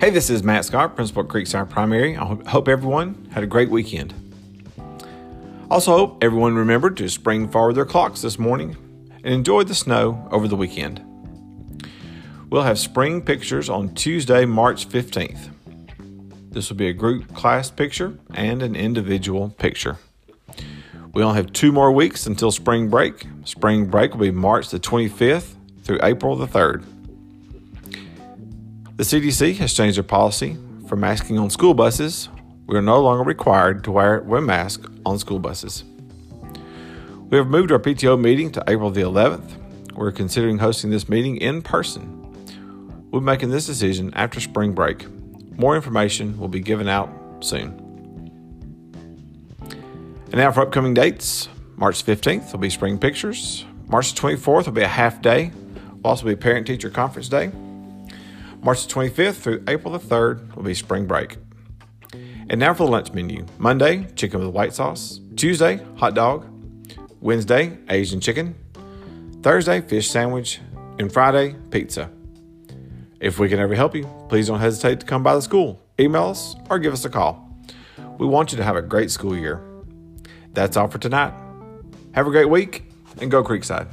Hey, this is Matt Scott, Principal at Creekside Primary. I hope everyone had a great weekend. Also, hope everyone remembered to spring forward their clocks this morning and enjoy the snow over the weekend. We'll have spring pictures on Tuesday, March 15th. This will be a group class picture and an individual picture. We only have two more weeks until spring break. Spring break will be March the 25th through April the 3rd. The CDC has changed their policy for masking on school buses. We are no longer required to wear, wear masks on school buses. We have moved our PTO meeting to April the 11th. We're considering hosting this meeting in person. We'll be making this decision after spring break. More information will be given out soon. And now for upcoming dates March 15th will be Spring Pictures. March 24th will be a half day. Will also be Parent Teacher Conference Day. March the 25th through April the 3rd will be spring break. And now for the lunch menu Monday, chicken with white sauce. Tuesday, hot dog. Wednesday, Asian chicken. Thursday, fish sandwich. And Friday, pizza. If we can ever help you, please don't hesitate to come by the school, email us, or give us a call. We want you to have a great school year. That's all for tonight. Have a great week and go Creekside.